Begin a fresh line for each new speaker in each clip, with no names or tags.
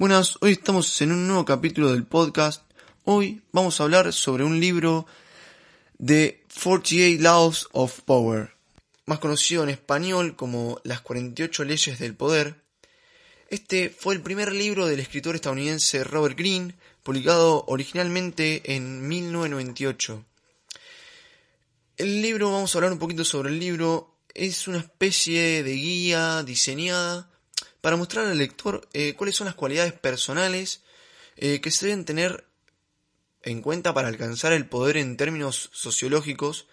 Buenas, hoy estamos en un nuevo capítulo del podcast. Hoy vamos a hablar sobre un libro de 48 Laws of Power, más conocido en español como Las 48 leyes del poder. Este fue el primer libro del escritor estadounidense Robert Greene, publicado originalmente en 1998. El libro, vamos a hablar un poquito sobre el libro, es una especie de guía diseñada para mostrar al lector eh, cuáles son las cualidades personales eh, que se deben tener en cuenta para alcanzar el poder en términos sociológicos.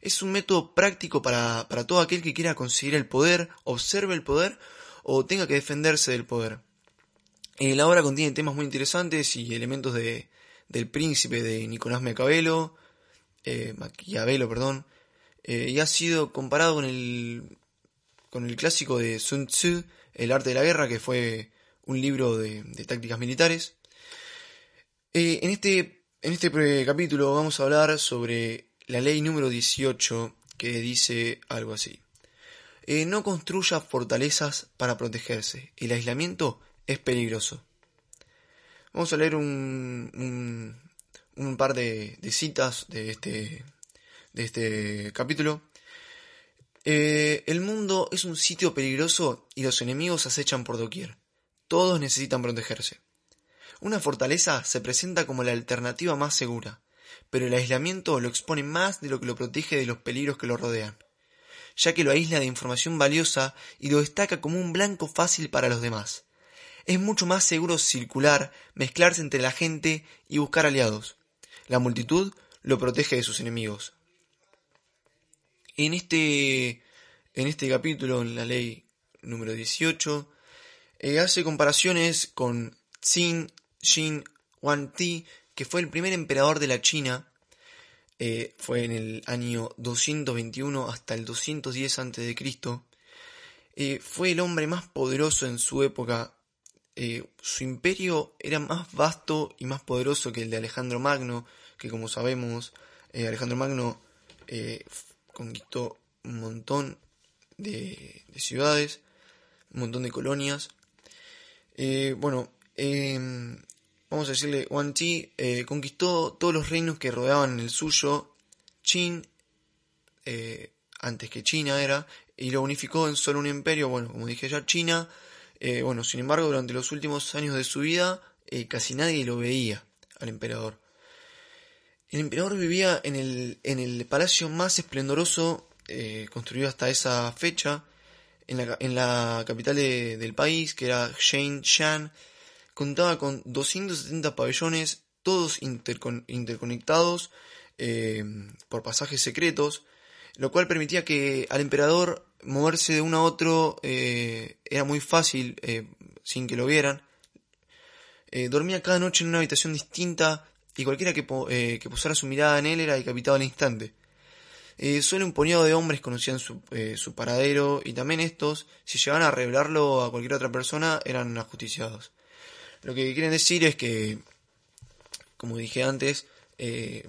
Es un método práctico para, todo aquel que quiera conseguir el poder, observe el poder o tenga que defenderse del poder. Eh, la obra contiene temas muy interesantes y elementos de, del príncipe de Nicolás Maquiavelo, Maquiavelo, perdón, y ha sido comparado con el, con el clásico de Sun Tzu, el arte de la guerra, que fue un libro de, tácticas militares. Eh, en, este, en este capítulo vamos a hablar sobre la ley número 18 que dice algo así. Eh, no construya fortalezas para protegerse. El aislamiento es peligroso. Vamos a leer un, un, par de, de, citas de este, de este capítulo. Eh, el mundo es un sitio peligroso y los enemigos acechan por doquier. Todos necesitan protegerse. Una fortaleza se presenta como la alternativa más segura, pero el aislamiento lo expone más de lo que lo protege de los peligros que lo rodean, ya que lo aísla de información valiosa y lo destaca como un blanco fácil para los demás. Es mucho más seguro circular, mezclarse entre la gente y buscar aliados. La multitud lo protege de sus enemigos, en este, en este capítulo, en la ley número 18, eh, hace comparaciones con Xin Xin Huangdi, que fue el primer emperador de la China, eh, fue en el año 221 hasta el 210 a.C., eh, fue el hombre más poderoso en su época. Eh, su imperio era más vasto y más poderoso que el de Alejandro Magno, que como sabemos, Alejandro Magno conquistó un montón de, ciudades, un montón de colonias. Eh, bueno, em, vamos a decirle, Wang Chi eh, conquistó todos los reinos que rodeaban el suyo, Qin, eh, antes que China era, y lo unificó en solo un imperio, bueno, como dije ya, China. bueno, sin embargo, durante los últimos años de su vida, casi nadie lo veía al emperador. El emperador vivía en el, en el palacio más esplendoroso eh, construido hasta esa fecha en la, en la capital del país, que era Shenzhen. Contaba con 270 pabellones, todos interconectados eh, por pasajes secretos, lo cual permitía que al emperador moverse de uno a otro eh, era muy fácil sin que lo vieran. dormía cada noche en una habitación distinta y cualquiera que, eh, que posara su mirada en él era decapitado al instante. Eh, solo un puñado de hombres conocían su, eh, su, paradero y también estos, si llegaban a revelarlo a cualquier otra persona, eran ajusticiados. Lo que quieren decir es que, como dije antes,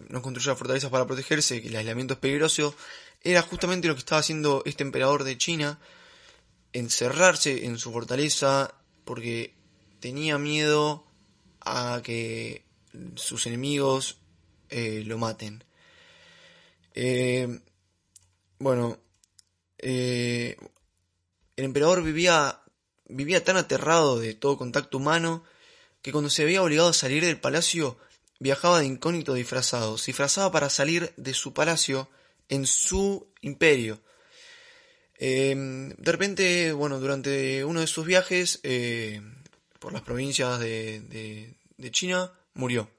no construya fortalezas para protegerse, que el aislamiento es peligroso, era justamente lo que estaba haciendo este emperador de China, encerrarse en su fortaleza porque tenía miedo a que sus enemigos eh, lo maten. Eh, bueno, eh, el emperador vivía, vivía tan aterrado de todo contacto humano que cuando se había obligado a salir del palacio viajaba de incógnito disfrazado, se disfrazaba para salir de su palacio en su imperio. de repente, bueno, durante uno de sus viajes por las provincias de, de China, murió.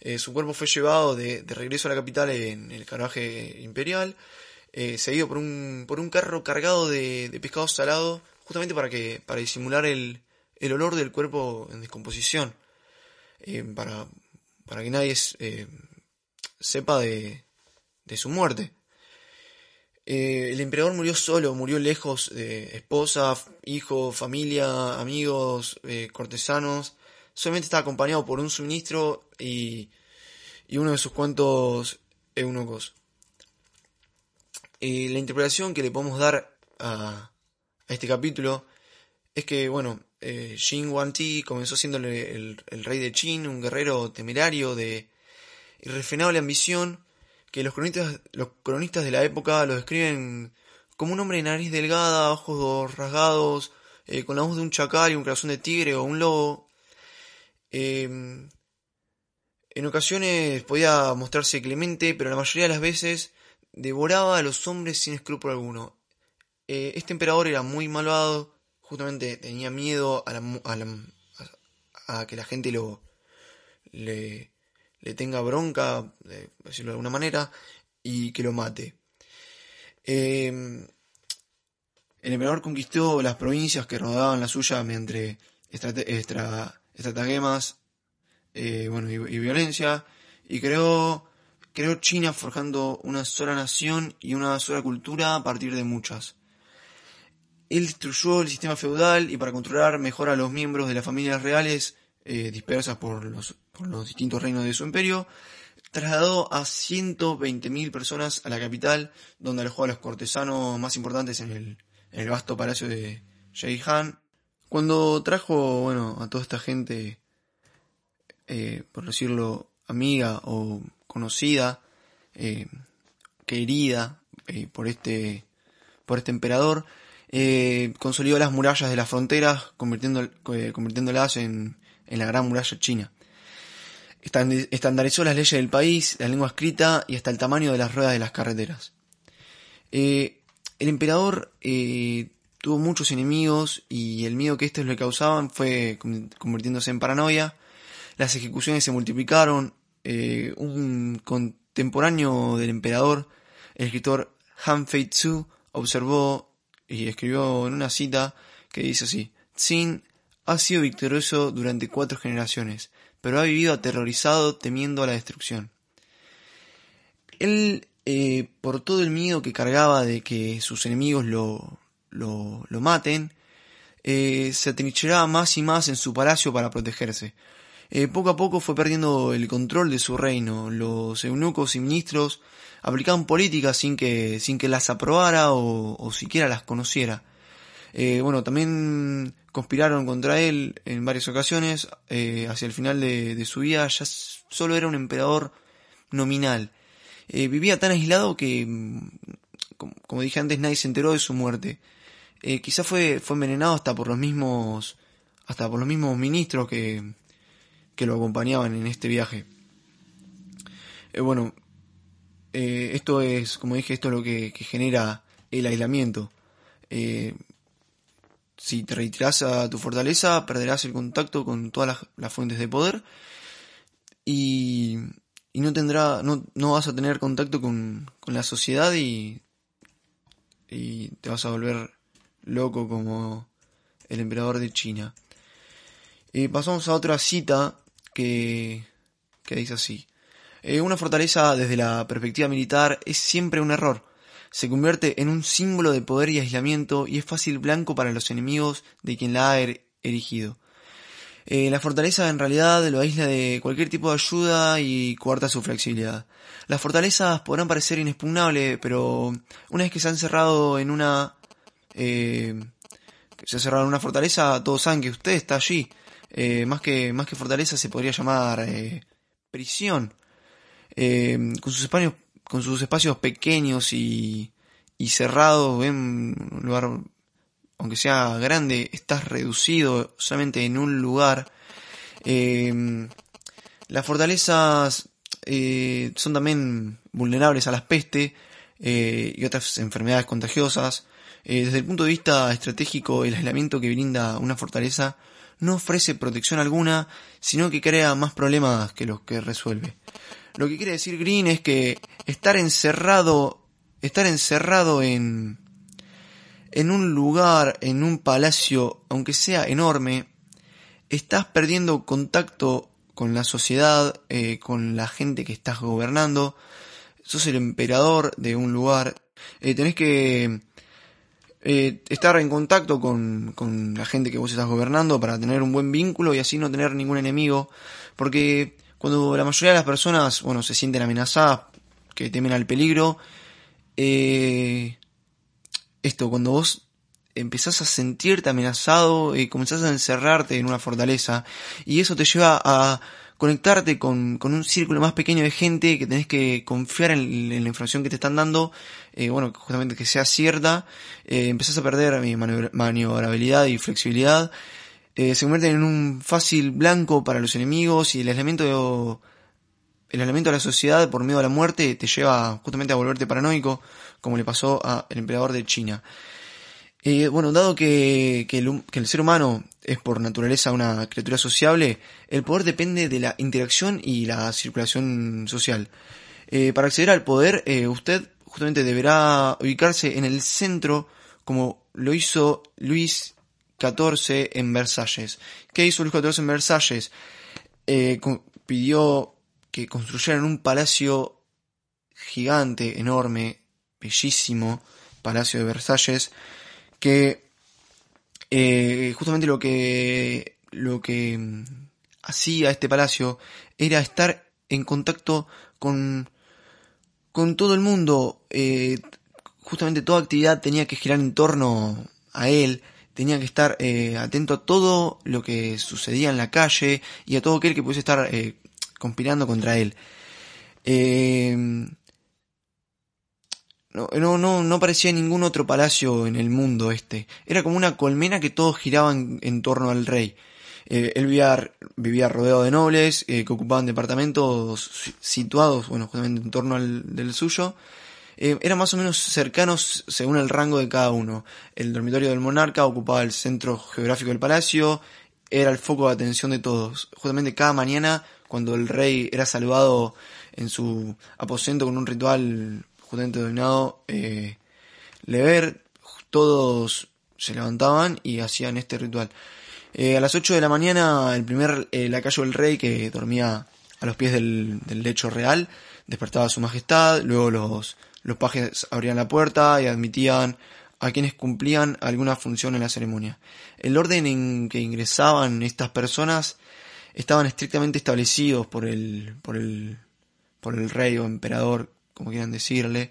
Eh, su cuerpo fue llevado de, regreso a la capital en el carruaje imperial, eh, seguido por un, carro cargado de, de pescado salado, justamente para, que, para disimular el, olor del cuerpo en descomposición, eh, para, para que nadie sepa de, de su muerte. el emperador murió solo, murió lejos de esposa, hijo, familia, amigos, cortesanos solamente está acompañado por un suministro y, y uno de sus cuantos eunucos. la interpretación que le podemos dar a, a este capítulo es que, bueno, eh, Jin Ti comenzó siendo el, rey de Qin, un guerrero temerario de irrefrenable ambición, que los cronistas, los cronistas de la época lo describen como un hombre de nariz delgada, ojos rasgados, eh, con la voz de un chacal y un corazón de tigre o un lobo. Em, en ocasiones podía mostrarse clemente, pero la mayoría de las veces devoraba a los hombres sin escrúpulo alguno. Eh, este emperador era muy malvado, justamente tenía miedo a, a, que la gente lo le, tenga bronca, de decirlo de alguna manera, y que lo mate. Em, el emperador conquistó las provincias que rodeaban la suya mediante estratagemas eh, bueno, y, violencia, y creó, creó China forjando una sola nación y una sola cultura a partir de muchas. Él destruyó el sistema feudal y para controlar mejor a los miembros de las familias reales eh, dispersas por los, por los distintos reinos de su imperio, trasladó a 120.000 personas a la capital, donde alojó a los cortesanos más importantes en el, el vasto palacio de Han. Cuando trajo, bueno, a toda esta gente, eh, por decirlo, amiga o conocida, eh, querida eh, por este, por este emperador, consolidó las murallas de las fronteras, convirtiéndolas en, en la gran muralla china. Estandarizó las leyes del país, la lengua escrita y hasta el tamaño de las ruedas de las carreteras. El emperador tuvo muchos enemigos y el miedo que estos le causaban fue convirtiéndose en paranoia. Las ejecuciones se multiplicaron. Eh, un contemporáneo del emperador, el escritor Han Fei-tzu, observó y escribió en una cita que dice así: Xin ha sido victorioso durante cuatro generaciones, pero ha vivido aterrorizado temiendo la destrucción. Él eh, por todo el miedo que cargaba de que sus enemigos lo, lo, maten, eh, se atrincheraba más y más en su palacio para protegerse. Eh, poco a poco fue perdiendo el control de su reino. Los eunucos y ministros aplicaban políticas sin que, sin que las aprobara o, siquiera las conociera. bueno, también conspiraron contra él en varias ocasiones. hacia el final de, su vida ya solo era un emperador nominal. Eh, vivía tan aislado que, mm, como, dije antes, nadie se enteró de su muerte. Eh, quizá fue, fue envenenado hasta por los mismos, hasta por los mismos ministros que, que lo acompañaban en este viaje. Eh, bueno, esto es, como dije, esto es lo que, genera el aislamiento. si te retiras a tu fortaleza, perderás el contacto con todas las, las fuentes de poder y y no tendrá, no, no vas a tener contacto con, con la sociedad y, y te vas a volver loco como el emperador de China. Eh, pasamos a otra cita que, que dice así. Eh, una fortaleza desde la perspectiva militar es siempre un error. Se convierte en un símbolo de poder y aislamiento y es fácil blanco para los enemigos de quien la ha er-, erigido. Eh, la fortaleza en realidad lo aísla de cualquier tipo de ayuda y cuarta su flexibilidad. Las fortalezas podrán parecer inexpugnables, pero una vez que se han cerrado en una... Eh, se en una fortaleza, todos saben que usted está allí. Eh, más, que, más que fortaleza se podría llamar prisión. con, sus espacios, con sus espacios pequeños y, y cerrados, ven un lugar aunque sea grande, estás reducido solamente en un lugar. Las fortalezas eh, son también vulnerables a las peste eh, y otras enfermedades contagiosas. Eh, desde el punto de vista estratégico, el aislamiento que brinda una fortaleza no ofrece protección alguna, sino que crea más problemas que los que resuelve. Lo que quiere decir Green es que estar encerrado, estar encerrado en, en un lugar, en un palacio, aunque sea enorme, estás perdiendo contacto con la sociedad, eh, con la gente que estás gobernando, sos el emperador de un lugar, eh, tenés que eh, estar en contacto con, con la gente que vos estás gobernando para tener un buen vínculo y así no tener ningún enemigo, porque cuando la mayoría de las personas, bueno, se sienten amenazadas, que temen al peligro, eh, esto, cuando vos empezás a sentirte amenazado y comenzás a encerrarte en una fortaleza y eso te lleva a conectarte con, con, un círculo más pequeño de gente que tenés que confiar en, la información que te están dando, eh, bueno, justamente que sea cierta, eh, empezás a perder mi maniobrabilidad y flexibilidad, eh, se convierten en un fácil blanco para los enemigos y el aislamiento de, el aislamiento de la sociedad por miedo a la muerte te lleva justamente a volverte paranoico, como le pasó al emperador de China. Eh, bueno, dado que, el, ser humano es por naturaleza una criatura sociable, el poder depende de la interacción y la circulación social. Eh, para acceder al poder, eh, usted justamente deberá ubicarse en el centro como lo hizo Luis XIV en Versalles. ¿Qué hizo Luis XIV en Versalles? pidió que construyeran un palacio gigante, enorme, bellísimo, palacio de Versalles, que eh, justamente lo que, lo que mm, hacía este palacio era estar en contacto con, con todo el mundo. Eh, justamente toda actividad tenía que girar en torno a él, tenía que estar eh, atento a todo lo que sucedía en la calle y a todo aquel que pudiese estar conspirando contra él. No, no, no, parecía ningún otro palacio en el mundo este. Era como una colmena que todos giraban en torno al rey. Eh, él vivía, rodeado de nobles eh, que ocupaban departamentos situados, bueno, justamente en torno al del suyo. Eh, eran más o menos cercanos según el rango de cada uno. El dormitorio del monarca ocupaba el centro geográfico del palacio, era el foco de atención de todos. Justamente cada mañana, cuando el rey era saludado en su aposento con un ritual justamente dominado eh, Lever, todos se levantaban y hacían este ritual. Eh, a las 8 de la mañana, el primer eh, lacayo del rey, que dormía a los pies del, lecho real, despertaba a su majestad, luego los, los pajes abrían la puerta y admitían a quienes cumplían alguna función en la ceremonia. El orden en que ingresaban estas personas estaban estrictamente establecidos por el, por el, por el rey o emperador como quieran decirle.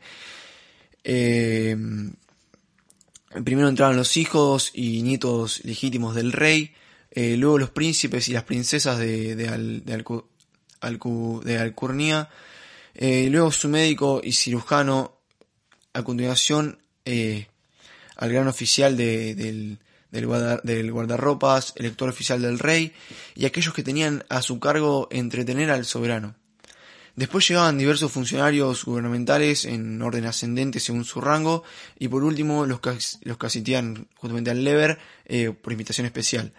Eh, primero entraban los hijos y nietos legítimos del rey, eh, luego los príncipes y las princesas de, de, de, Alcurnia, eh, luego su médico y cirujano, a continuación al gran oficial del, del, del, guardarropas, elector oficial del rey, y aquellos que tenían a su cargo entretener al soberano. Después llegaban diversos funcionarios gubernamentales en orden ascendente según su rango y por último los que, los que asistían justamente al Lever eh, por invitación especial.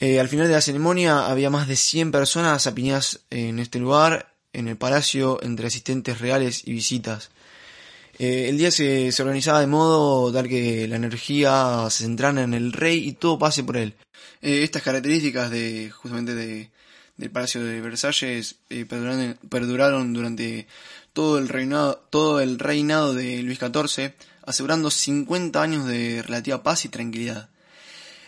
Eh, al final de la ceremonia había más de 100 personas apiñadas en este lugar, en el palacio, entre asistentes reales y visitas. Eh, el día se, se, organizaba de modo tal que la energía se centrara en el rey y todo pase por él. estas características de justamente de, del Palacio de Versalles eh, perduraron, durante todo el, reinado, todo el reinado de Luis XIV, asegurando 50 años de relativa paz y tranquilidad.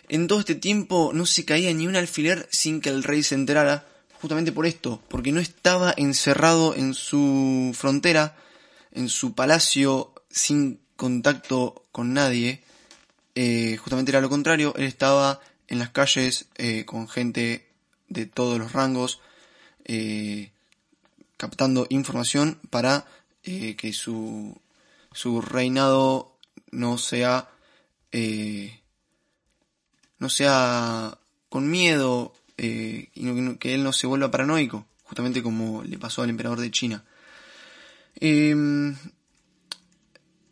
En todo este tiempo no se caía ni un alfiler sin que el rey se enterara, justamente por esto, porque no estaba encerrado en su frontera, en su palacio, sin contacto con nadie. Eh, justamente era lo contrario, él estaba en las calles eh, con gente de todos los rangos, eh, captando información para eh, que su, su reinado no sea eh, no sea con miedo y que él no se vuelva paranoico, justamente como le pasó al emperador de China. Em,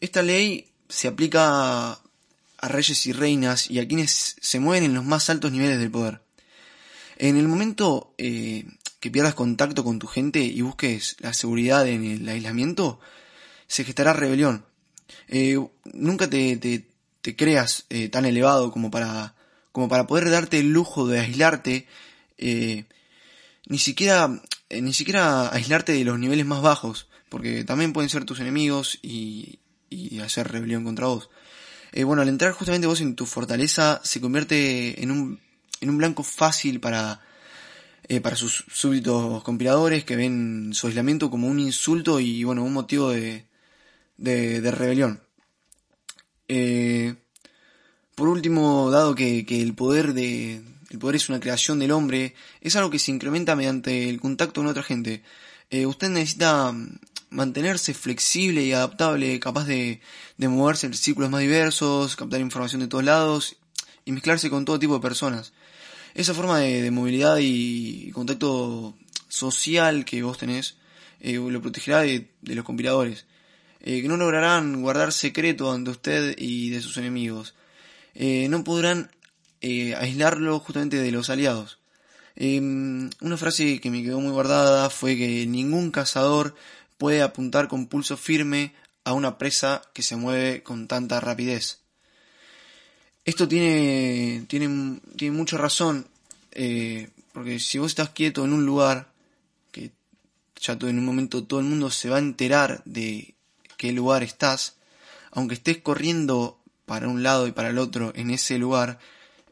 esta ley se aplica a reyes y reinas y a quienes se mueven en los más altos niveles del poder. En el momento eh, que pierdas contacto con tu gente y busques la seguridad en el aislamiento, se gestará rebelión. Eh, nunca te, creas eh, tan elevado como para, como para poder darte el lujo de aislarte, ni siquiera, ni siquiera aislarte de los niveles más bajos, porque también pueden ser tus enemigos y hacer rebelión contra vos. bueno, al entrar justamente vos en tu fortaleza, se convierte en un en un blanco fácil para, eh, para sus súbditos compiladores que ven su aislamiento como un insulto y bueno, un motivo de, de, rebelión. Eh, Por último, dado que, el poder de el poder es una creación del hombre, es algo que se incrementa mediante el contacto con otra gente. Eh, usted necesita mantenerse flexible y adaptable, capaz de, de moverse en círculos más diversos, captar información de todos lados y mezclarse con todo tipo de personas. Esa forma de, movilidad y contacto social que vos tenés eh, lo protegerá de, los compiladores, eh, que no lograrán guardar secreto ante usted y de sus enemigos. Eh, no podrán aislarlo justamente de los aliados. una frase que me quedó muy guardada fue que ningún cazador puede apuntar con pulso firme a una presa que se mueve con tanta rapidez. Esto tiene, tiene, tiene mucha razón, eh, porque si vos estás quieto en un lugar, que ya todo, en un momento todo el mundo se va a enterar de qué lugar estás, aunque estés corriendo para un lado y para el otro en ese lugar,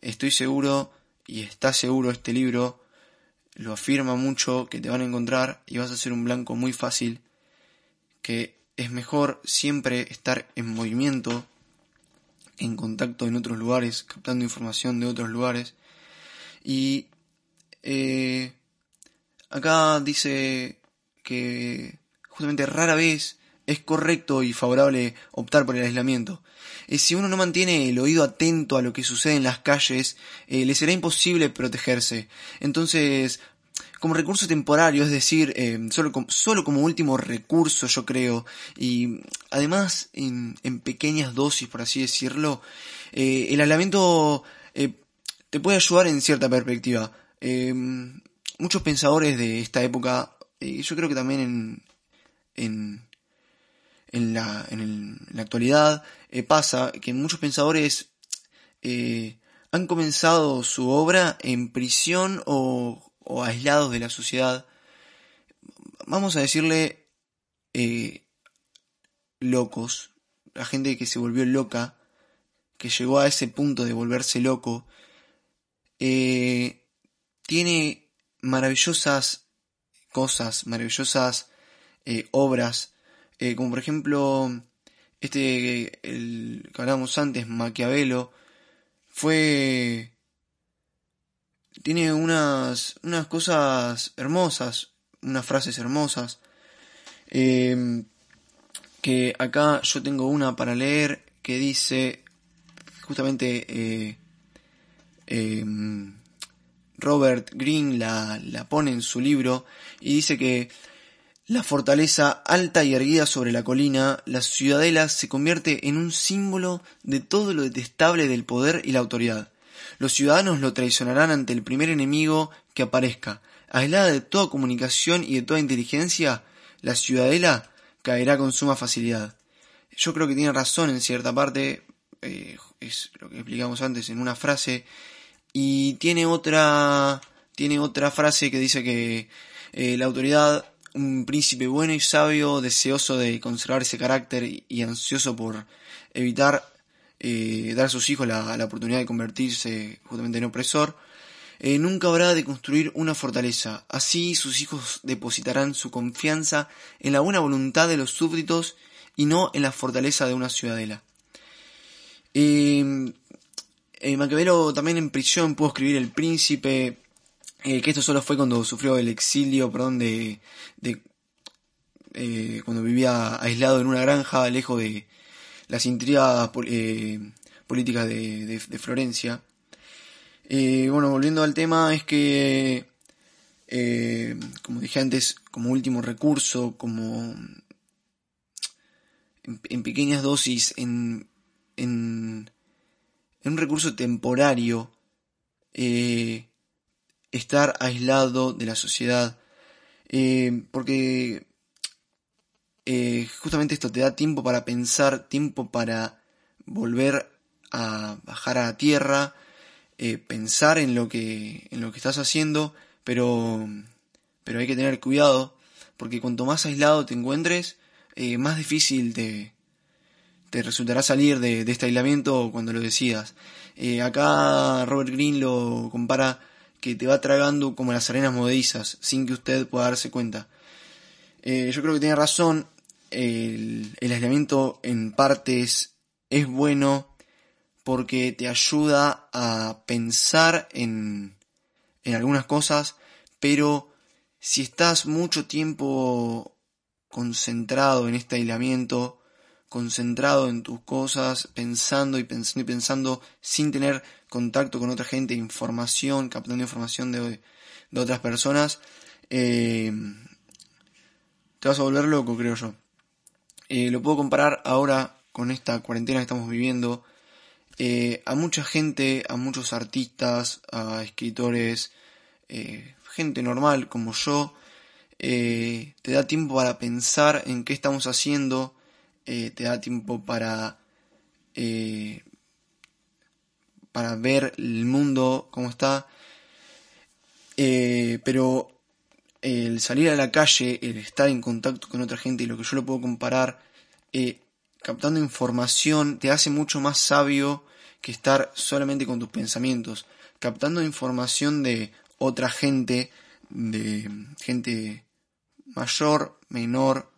estoy seguro, y está seguro este libro, lo afirma mucho, que te van a encontrar y vas a ser un blanco muy fácil, que es mejor siempre estar en movimiento en contacto en otros lugares, captando información de otros lugares. Y eh, acá dice que justamente rara vez es correcto y favorable optar por el aislamiento. Eh, si uno no mantiene el oído atento a lo que sucede en las calles, eh, le será imposible protegerse. Entonces, como recurso temporario, es decir, eh, solo, como, solo como último recurso, yo creo, y además en, pequeñas dosis, por así decirlo, eh, el aislamiento eh, te puede ayudar en cierta perspectiva. muchos pensadores de esta época, yo creo que también en, en, en, la, en, la actualidad, pasa que muchos pensadores han comenzado su obra en prisión o o aislados de la sociedad, vamos a decirle eh, locos, la gente que se volvió loca, que llegó a ese punto de volverse loco, eh, tiene maravillosas cosas, maravillosas eh, obras, como por ejemplo este el que hablábamos antes, Maquiavelo, fue tiene unas, unas cosas hermosas, unas frases hermosas. Eh, que acá yo tengo una para leer que dice justamente eh, eh, Robert Greene la, la pone en su libro y dice que la fortaleza alta y erguida sobre la colina, la ciudadela se convierte en un símbolo de todo lo detestable del poder y la autoridad. Los ciudadanos lo traicionarán ante el primer enemigo que aparezca. Aislada de toda comunicación y de toda inteligencia, la ciudadela caerá con suma facilidad. Yo creo que tiene razón en cierta parte, eh, es lo que explicamos antes en una frase, y tiene otra, tiene otra frase que dice que eh, la autoridad, un príncipe bueno y sabio, deseoso de conservar ese carácter y ansioso por evitar eh, dar a sus hijos la, oportunidad de convertirse justamente en opresor, eh, nunca habrá de construir una fortaleza. Así sus hijos depositarán su confianza en la buena voluntad de los súbditos y no en la fortaleza de una ciudadela. Eh, eh Maquiavelo también en prisión pudo escribir El Príncipe, que esto solo fue cuando sufrió el exilio, perdón, de, de cuando vivía aislado en una granja, lejos de, las intrigas eh, políticas de, Florencia. Eh, bueno, volviendo al tema, es que, eh, como dije antes, como último recurso, como en, pequeñas dosis, en, en, un recurso temporario, estar aislado de la sociedad, porque eh, justamente esto te da tiempo para pensar, tiempo para volver a bajar a la tierra, eh, pensar en lo que en lo que estás haciendo, pero pero hay que tener cuidado porque cuanto más aislado te encuentres, eh, más difícil te, te resultará salir de, este aislamiento cuando lo decidas. acá Robert Greene lo compara que te va tragando como las arenas movedizas sin que usted pueda darse cuenta. Yo creo que tiene razón. El, aislamiento en partes es bueno porque te ayuda a pensar en, en algunas cosas, pero si estás mucho tiempo concentrado en este aislamiento, concentrado en tus cosas, pensando y pensando y pensando sin tener contacto con otra gente, información, captando información de, de otras personas, eh, te vas a volver loco, creo yo. Eh, lo puedo comparar ahora con esta cuarentena que estamos viviendo. Eh, a mucha gente, a muchos artistas, a escritores, gente normal como yo, te da tiempo para pensar en qué estamos haciendo, eh, te da tiempo para, eh, para ver el mundo como está. Eh, pero el salir a la calle, el estar en contacto con otra gente y lo que yo lo puedo comparar, captando información, te hace mucho más sabio que estar solamente con tus pensamientos. Captando información de otra gente, de gente mayor, menor,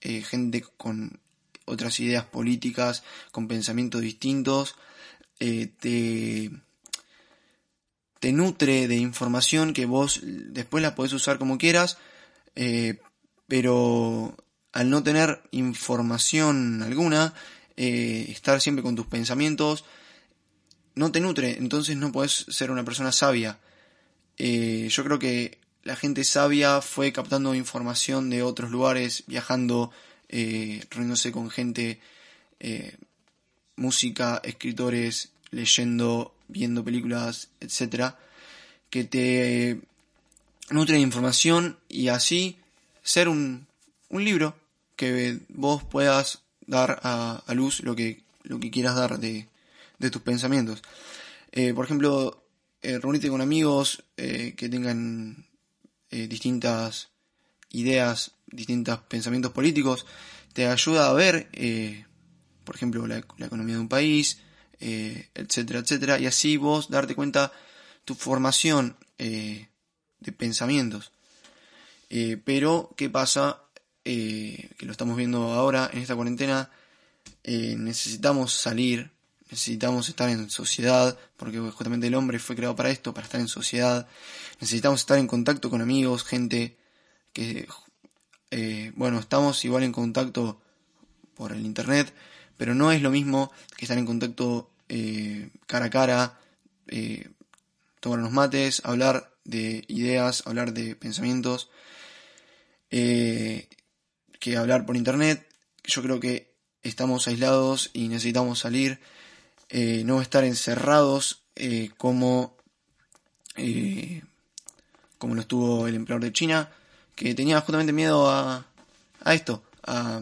gente con otras ideas políticas, con pensamientos distintos, eh, te, te nutre de información que vos después la podés usar como quieras, eh, pero al no tener información alguna, eh, estar siempre con tus pensamientos, no te nutre, entonces no podés ser una persona sabia. yo creo que la gente sabia fue captando información de otros lugares, viajando, eh, riéndose con gente, eh, música, escritores, leyendo, viendo películas, etcétera, que te nutren información y así ser un, libro que vos puedas dar a, luz lo que, lo que quieras dar de, de tus pensamientos. Eh, por ejemplo, eh, reunirte con amigos eh, que tengan distintas ideas, distintos pensamientos políticos, te ayuda a ver, por ejemplo, la, economía de un país, eh, etcétera, etcétera, y así vos darte cuenta tu formación eh, de pensamientos. pero, ¿qué pasa? que lo estamos viendo ahora en esta cuarentena, necesitamos salir, necesitamos estar en sociedad, porque justamente el hombre fue creado para esto, para estar en sociedad, necesitamos estar en contacto con amigos, gente que eh, bueno, estamos igual en contacto por el internet, pero no es lo mismo que estar en contacto eh, cara a cara, eh, tomar unos mates, hablar de ideas, hablar de pensamientos, que hablar por internet. Yo creo que estamos aislados y necesitamos salir, no estar encerrados como, como lo estuvo el emperador de China que tenía justamente miedo a, a esto, a,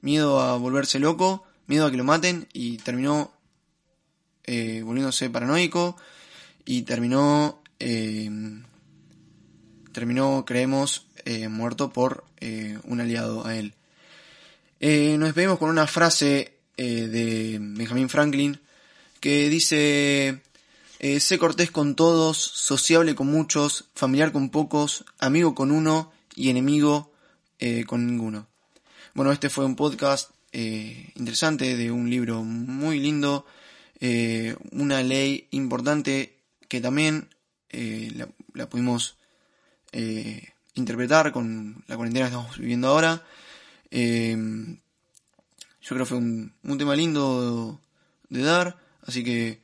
miedo a volverse loco, miedo a que lo maten y terminó eh, volviéndose paranoico y terminó, eh, terminó, creemos, eh, muerto por un aliado a él. nos despedimos con una frase de Benjamin Franklin que dice sé cortés con todos, sociable con muchos, familiar con pocos, amigo con uno y enemigo con ninguno. Bueno, este fue un podcast interesante de un libro muy lindo, una ley importante que también la, pudimos interpretar con la cuarentena que estamos viviendo ahora. yo creo que fue un, un tema lindo de dar, así que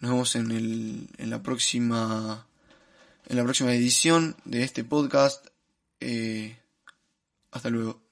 nos vemos en, el, en la próxima en la próxima edición de este podcast. Eh, hasta luego.